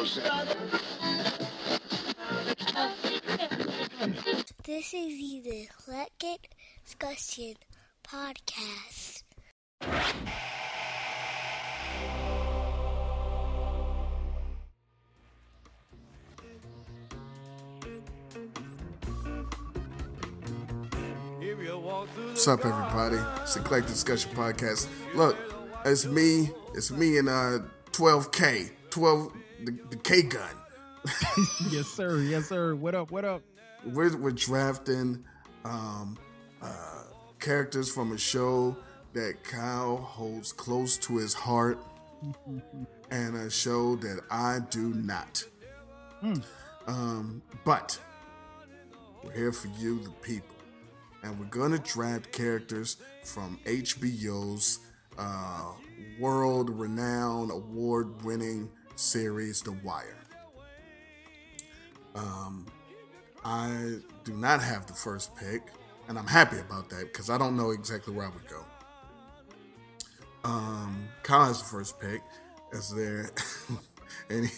This is the Eclectic Discussion Podcast. What's up, everybody? It's the Eclectic Discussion Podcast. Look, it's me. It's me and uh 12K, 12 the, the K gun. yes, sir. Yes, sir. What up? What up? We're we're drafting um uh characters from a show that Kyle holds close to his heart, and a show that I do not. Um, but we're here for you, the people, and we're gonna draft characters from HBO's uh, world-renowned, award-winning series, The Wire. Um, I do not have the first pick, and I'm happy about that because I don't know exactly where I would go. Um, Kyle has the first pick. Is there any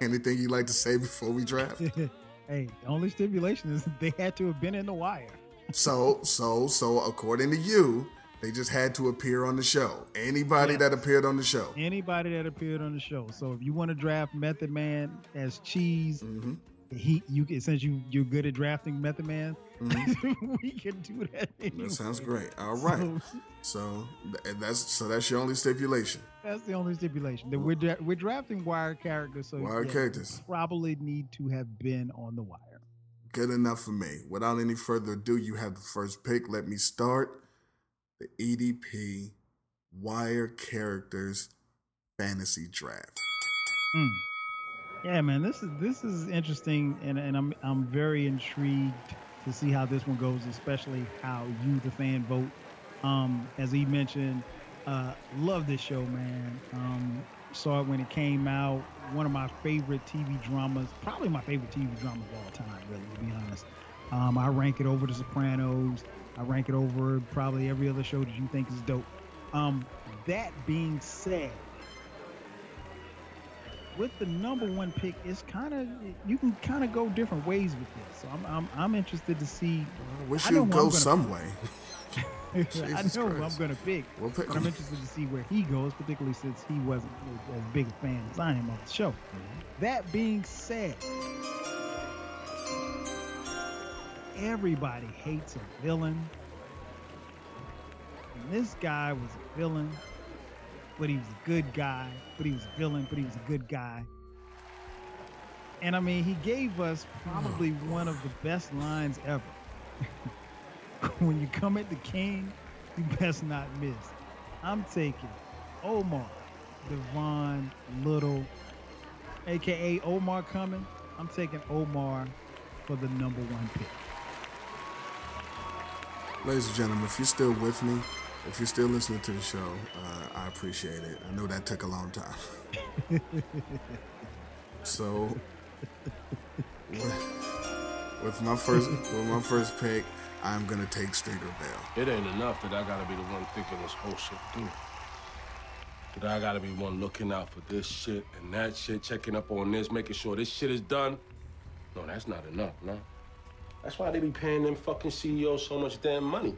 anything you'd like to say before we draft? hey, the only stipulation is they had to have been in the wire. So, so, so, according to you, they just had to appear on the show. Anybody Yes. that appeared on the show. Anybody that appeared on the show. So if you want to draft Method Man as Cheese, hmm he you since you you're good at drafting Method Man, hmm we can do that. Anyway. That sounds great. All right. So So th- that's so that's your only stipulation. that's the only stipulation that we're dra- we're drafting wire characters. So Wire yeah, characters. probably need to have been on the wire. Good enough for me. Without any further ado, you have the first pick. Let me start the EDP Wire Characters Fantasy Draft. Mm. Yeah, man, this is this is interesting, and, and I'm I'm very intrigued to see how this one goes, especially how you, the fan, vote. Um, as he mentioned, uh, love this show, man. Um, saw it when it came out. One of my favorite TV dramas, probably my favorite TV drama of all time, really, to be honest. Um, I rank it over The Sopranos. I rank it over probably every other show that you think is dope. Um, that being said, with the number one pick, it's kind of you can kind of go different ways with this. So I'm I'm, I'm interested to see. I wish I you'd go gonna- some way. I know who I'm going to pick, We'll pick I'm interested to see where he goes, particularly since he wasn't as big a fan as I am of the show. Mm-hmm. That being said, everybody hates a villain. And this guy was a villain, but he was a good guy. But he was a villain, but he was a good guy. And I mean, he gave us probably one of the best lines ever. when you come at the king, you best not miss. I'm taking Omar, Devin Little, aka Omar coming. I'm taking Omar for the number one pick. Ladies and gentlemen, if you're still with me, if you're still listening to the show, uh, I appreciate it. I know that took a long time. so, with, with my first with my first pick, I'm gonna take Stringer Bell. It ain't enough that I gotta be the one thinking this whole shit through. That I gotta be one looking out for this shit and that shit, checking up on this, making sure this shit is done. No, that's not enough, no. That's why they be paying them fucking CEOs so much damn money.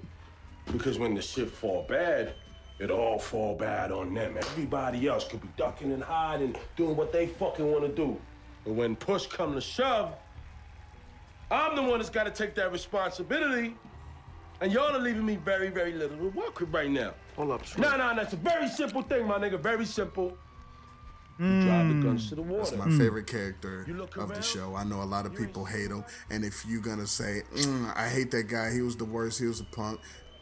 Because when the shit fall bad, it all fall bad on them. Everybody else could be ducking and hiding, doing what they fucking wanna do. But when push come to shove, I'm the one that's gotta take that responsibility. And y'all are leaving me very, very little to work with right now. Hold up, No, no, that's a very simple thing, my nigga. Very simple. You drive the guns mm. to the That's water. my mm. favorite character You look of the show. I know a lot of people hate him, and if you're gonna say, mm, "I hate that guy," he was the worst, he was a punk,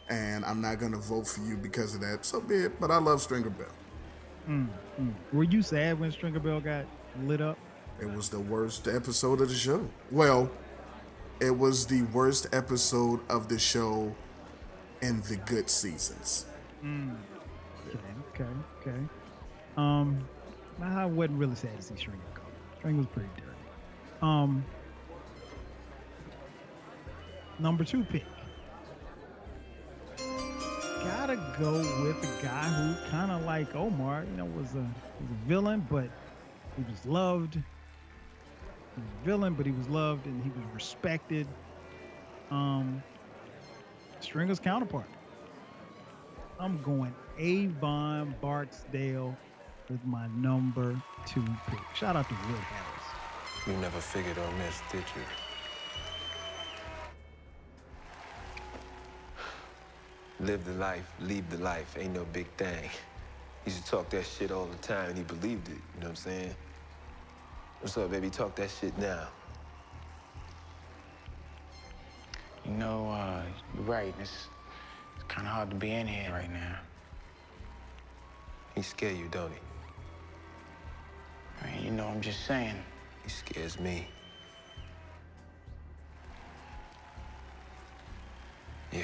and I'm not gonna vote for you because of that, so be it. But I love Stringer Bell. Mm, Were you sad when Stringer Bell got lit up? It was the worst episode of the show. Well, it was the worst episode of the show in the good seasons. Okay, okay, okay. Um, I wasn't really sad to see Stringer go. Stringer was pretty dirty. Um, number two pick. Gotta go with a guy who kind of like Omar, you know, was a was a villain, but he was loved. He was a villain, but he was loved and he was respected. Um, Stringer's counterpart. I'm going Avon Barksdale with my number two pick. Shout out to Wood Harris. You never figured on this, did you? Live the life, leave the life, ain't no big thing. He used to talk that shit all the time and he believed it, you know what I'm saying? What's up, baby? Talk that shit now. You know, uh, you're right. It's, it's kind of hard to be in here right now. He scare you, don't he? I mean, you know, I'm just saying. He scares me. Yeah.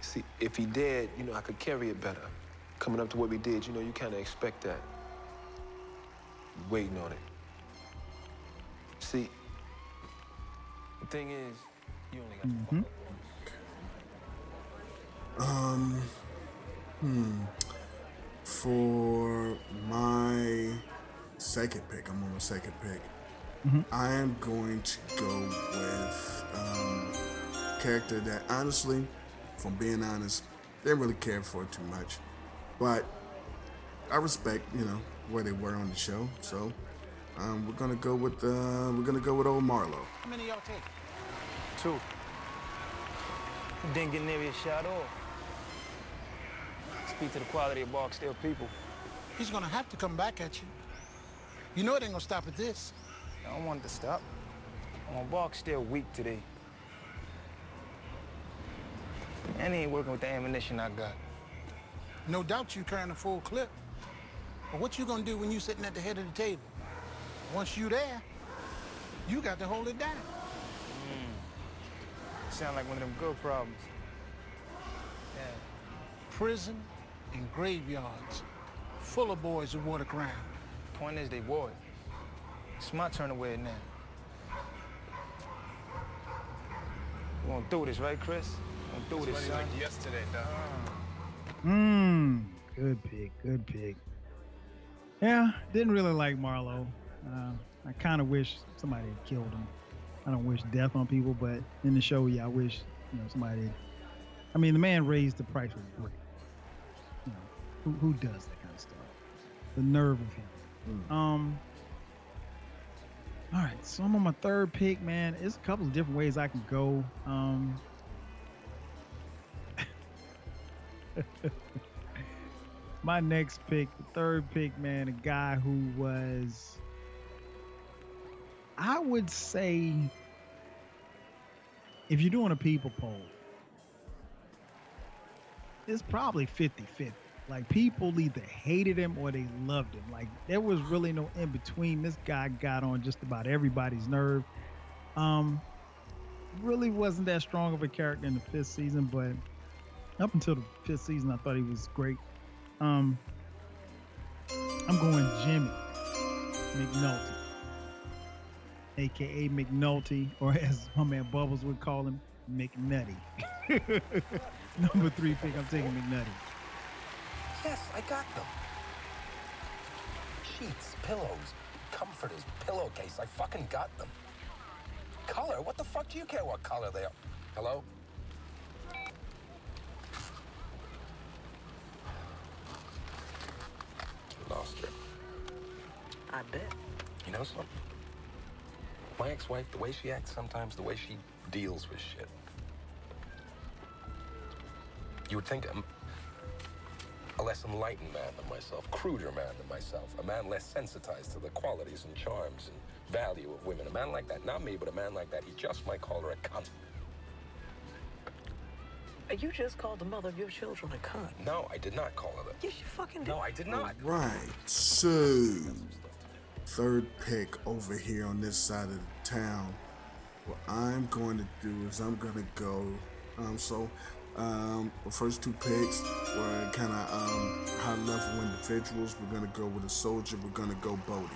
See, if he did, you know, I could carry it better. Coming up to what we did, you know, you kind of expect that. Waiting on it. See, the thing is, you only got Mm-hmm. to fuck up once. Um, hmm. For my second pick, I'm on my second pick. I am going to go with um, a character that, honestly, if I'm being honest, didn't really care for too much. But I respect, you know, where they were on the show. So um, we're gonna go with uh, we're gonna go with old Marlowe. How many y'all take? Two. Didn't get near your shot off. Speak to the quality of Barksdale people. He's gonna have to come back at you. You know it ain't gonna stop at this. I don't want it to stop. I'm on Barksdale weak today. And he ain't working with the ammunition I got. No doubt you carrying a full clip. But what you gonna do when you sitting at the head of the table? Once you there, you got to hold it down. Hmm. Sound like one of them good problems. Yeah. Prison and graveyards, full of boys who wore the crown. Point is, they wore it. It's my turn to wear it now. We gonna do this, right, Chris? We gonna do this, son. yesterday, dog. Mmm, good pick, good pick. Yeah, didn't really like Marlowe. Uh, I kind of wish somebody had killed him. I don't wish death on people, but in the show, yeah, I wish you know somebody. I mean, the man raised the price of brick. Who, who does that kind of stuff? The nerve of him. Um. All right, so I'm on my third pick, man. It's a couple of different ways I can go. Um, my next pick, the third pick, man, a guy who was, I would say, if you're doing a people poll, it's probably 50 50. Like, people either hated him or they loved him. Like, there was really no in between. This guy got on just about everybody's nerve. Um, really wasn't that strong of a character in the fifth season, but up until the fifth season, I thought he was great. Um, I'm going Jimmy McNulty, aka McNulty, or as my man Bubbles would call him, McNutty. Number three pick, I'm taking McNutty. Yes, I got them. Sheets, pillows, comforters, pillowcase. I fucking got them. Color? What the fuck do you care what color they are? Hello? Lost her. I bet. You know something? My ex-wife, the way she acts sometimes, the way she deals with shit. You would think I'm a less enlightened man than myself, cruder man than myself, a man less sensitized to the qualities and charms and value of women. A man like that, not me, but a man like that, he just might call her a cunt. You just called the mother of your children a cunt. No, I did not call her that. Yes, you fucking did. No, I did not. Right. So, third pick over here on this side of the town. What I'm going to do is I'm going to go. Um, so, um, the first two picks were kind of um, high level individuals. We're to go with a soldier. We're to go Bodie.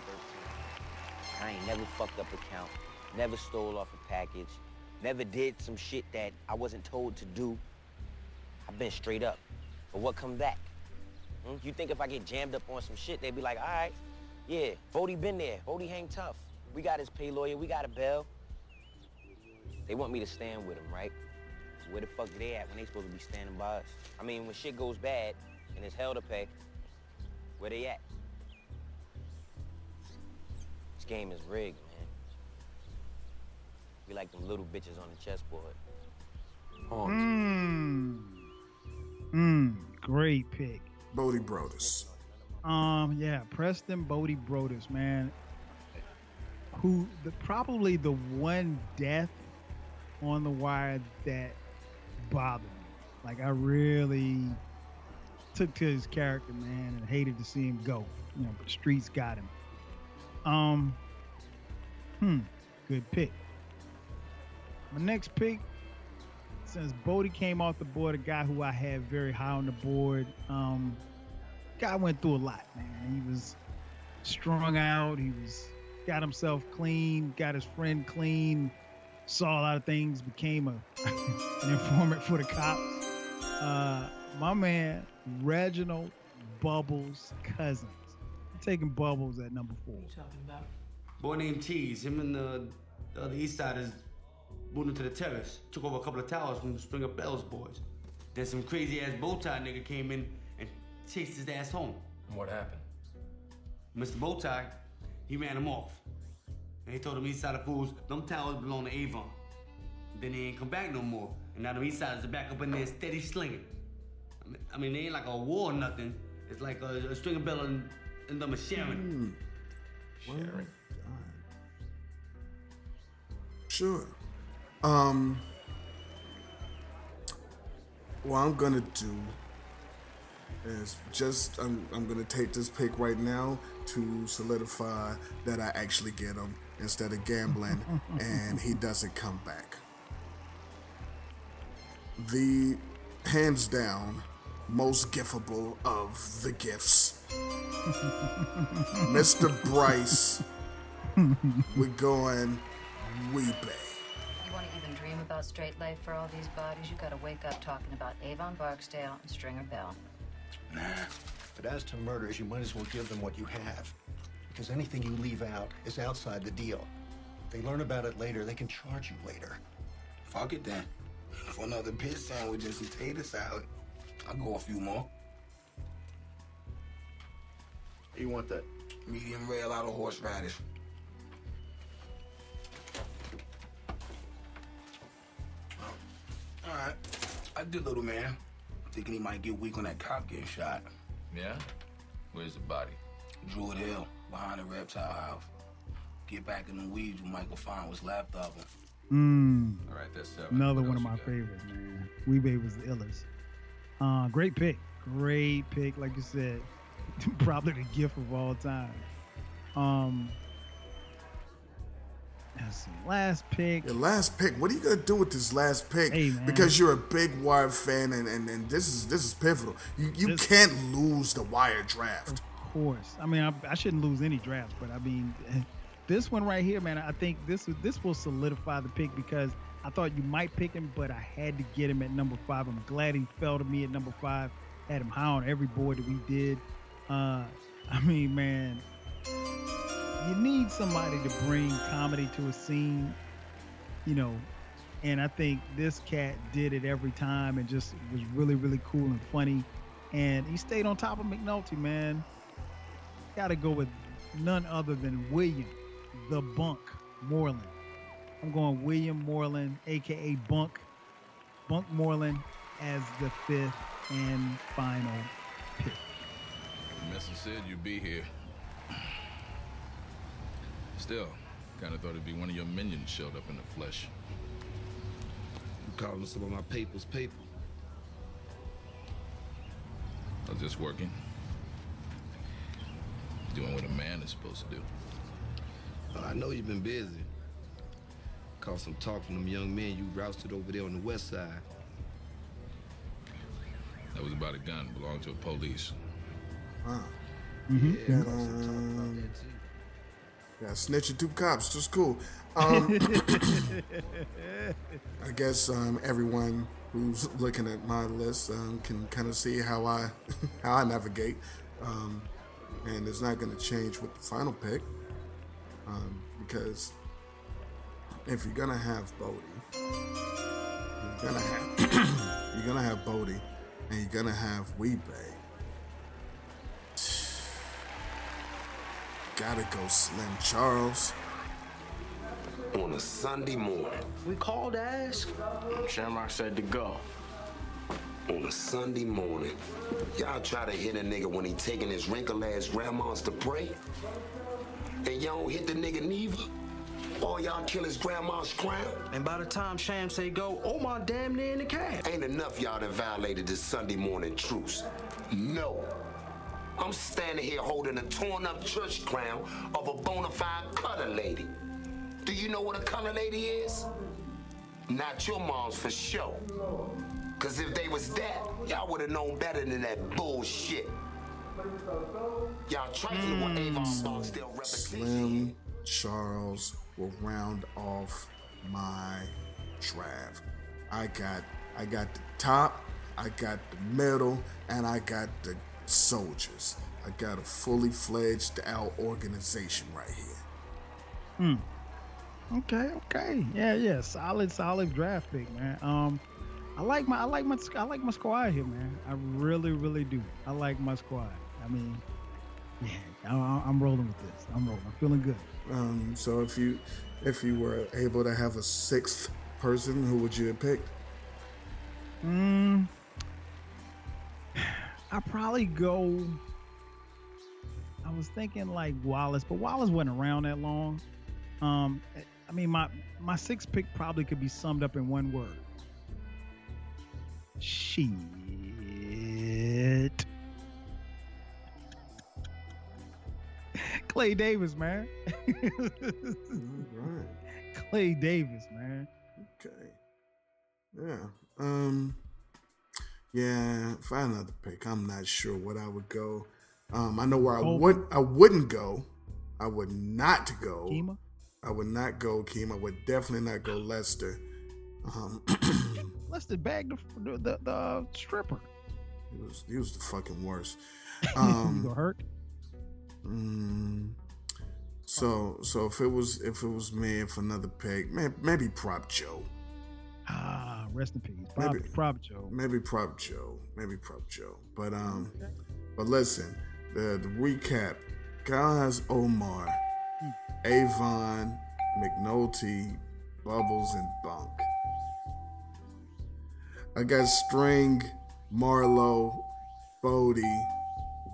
I ain't never fucked up a count, never stole off a package, never did some shit that I wasn't told to do. I've been straight up. But what come back? Hmm? You think if I get jammed up on some shit, they'd be like, all right, Yeah, Bodie been there. Bodie hang tough. We got his pay lawyer. We got a bail. They want me to stand with him, right? So where the fuck they at when they supposed to be standing by us? I mean, when shit goes bad and it's hell to pay, where they at? This game is rigged, man. We like them little bitches on the chessboard. Mmm. Mmm. Great pick. Bodie Brodus. Um, yeah, Preston Bodie Brodus, man. Who the probably the one death on the wire that bothered me. Like I really took to his character, man, and hated to see him go. You know, but streets got him. Um, hmm, good pick. My next pick, since Bodie came off the board, a guy who I had very high on the board. Um, guy went through a lot, man. He was strung out. He was got himself clean, got his friend clean, saw a lot of things, became a an informant for the cops. Uh, my man Reginald Bubbles Cousins. I'm taking Bubbles at number four. talking about? Boy named Tease, him and the, the other East Siders moved into the terrace, took over a couple of towers from the Stringer Bells boys. Then some crazy ass bow tie nigga came in and chased his ass home. What happened? Mr. Bowtie, he ran him off. And he told them East Side fools, them towers belong to Avon. Then they ain't come back no more. And now the East Siders are back up in there steady slinging. I mean, I mean, they ain't like a war or nothing. It's like a, a of Bell and, and them a sharing. Sharing. Sure. Um. What I'm gonna do is just I'm I'm gonna take this pick right now to solidify that I actually get him instead of gambling and he doesn't come back. The hands down most giftable of the gifts. Mr. Brice, we're going Wee-Bey. You want to even dream about straight life for all these bodies? You gotta wake up talking about Avon Barksdale and Stringer Bell. Nah. But as to murders, you might as well give them what you have. Because anything you leave out is outside the deal. If they learn about it later, they can charge you later. Fuck it then. For another pit sandwich and some tater salad, I'll go a few more. You want that? Medium rare out of horseradish. All right. I did, little man. I'm thinking he might get weak on that cop getting shot. Yeah? Where's the body? Druid Hill, behind the reptile house. Get back in the weeds, we might go find what's left of him. Mm. All right, that's seven. Another What one of my got? favorites, man. Wee-Bey was the illest. Uh, great pick. Great pick, like you said. Probably the gift of all time. Um, let's see. Last pick. Your last pick. What are you gonna do with this last pick? Hey. Because you're a big Wire fan, and, and, and this is this is pivotal. You you This- can't lose the Wire draft. Course. I mean, I, I shouldn't lose any drafts, but I mean, this one right here, man. I think this this will solidify the pick because I thought you might pick him, but I had to get him at number five. I'm glad he fell to me at number five. Had him high on every board that we did. Uh, I mean, man, you need somebody to bring comedy to a scene, you know. And I think this cat did it every time and just was really, really cool and funny. And he stayed on top of McNulty, man. Got to go with none other than William, the Bunk Moreland. I'm going William Moreland, aka Bunk, Bunk Moreland, as the fifth and final pick. Messer said you'd be here. Still, kind of thought it'd be one of your minions showed up in the flesh. You calling some of my papers paper? I was just working. Doing what a man is supposed to do. Well, I know you've been busy. Caught some talk from them young men you rousted over there on the west side. That was about a gun belonged to a police. Huh. Mm-hmm. Yeah, um, yeah, snitching two cops, just cool. Um, I guess um, everyone who's looking at my list um, can kind of see how I how I navigate. Um, and it's not going to change with the final pick um, because if you're gonna have Bodie, you're gonna have you're gonna have Bodie, and you're gonna have Wee-Bey. Gotta go Slim Charles. On a Sunday morning. We called to ask. Shamrock said to go. On a Sunday morning. Y'all try to hit a nigga when he taking his wrinkled ass grandmas to pray? And y'all don't hit the nigga neither? Or y'all kill his grandma's crown? And by the time Sham say go, oh my damn near in the cab. Ain't enough y'all that violated this Sunday morning truce. No. I'm standing here holding a torn up church crown of a bona fide color lady. Do you know what a color lady is? Not your mom's for sure. Cause if they was that, y'all would have known better than that bullshit. Y'all trifling with Avon Barksdale reputation. Slim Charles will round off my draft. I got I got the top, I got the middle, and I got the soldiers. I got a fully fledged out organization right here. Hmm. Okay, okay. Yeah, yeah. Solid, solid draft pick, man. Um I like my I like my I like my squad here, man. I really, really do. I like my squad. I mean, yeah, I, I'm rolling with this. I'm rolling. I'm feeling good. Um, so if you if you were able to have a sixth person, who would you have picked? Mm, I probably go. I was thinking like Wallace, but Wallace wasn't around that long. Um, I mean, my my sixth pick probably could be summed up in one word. Shit. Clay Davis, man. right. Clay Davis, man. Okay. Yeah. Um. Yeah. If I had another pick, I'm not sure what I would go. Um. I know where I Oh. would. I wouldn't go. I would not go. Kima? I would not go Keem. I would definitely not go Lester. Um. Lester bagged the the, the, the stripper. he was he was the fucking worst. you Um. gonna hurt? Mm, so so if it was if it was me if another pick maybe, maybe prop Joe Ah, rest in peace. Prop, Maybe. prop Joe. maybe prop Joe maybe prop Joe but um but listen the, the recap Kyle has Omar Avon McNulty Bubbles and Bunk I got String Marlowe Bodie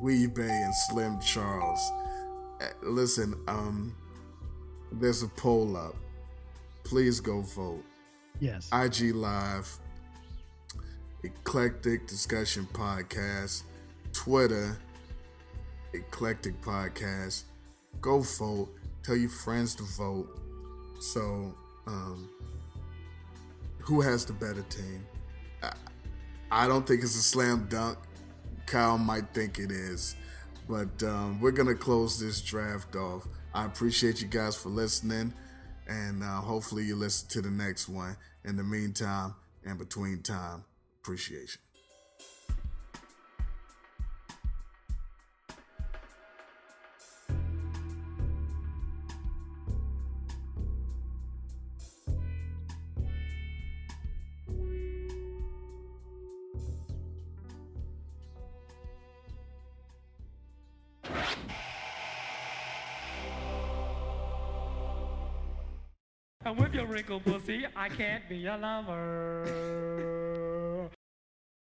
Wee-Bey and Slim Charles Eh, listen um there's a poll up please go vote Yes. IG Live, Eclectic Discussion Podcast, Twitter, Eclectic Podcast. Go vote. Tell your friends to vote. So, um, who has the better team? I, don't think it's a slam dunk. Kyle might think it is. But um, we're going to close this draft off. I appreciate you guys for listening. And uh, hopefully you listen to the next one. In the meantime, and between time, appreciation. I can't be your lover.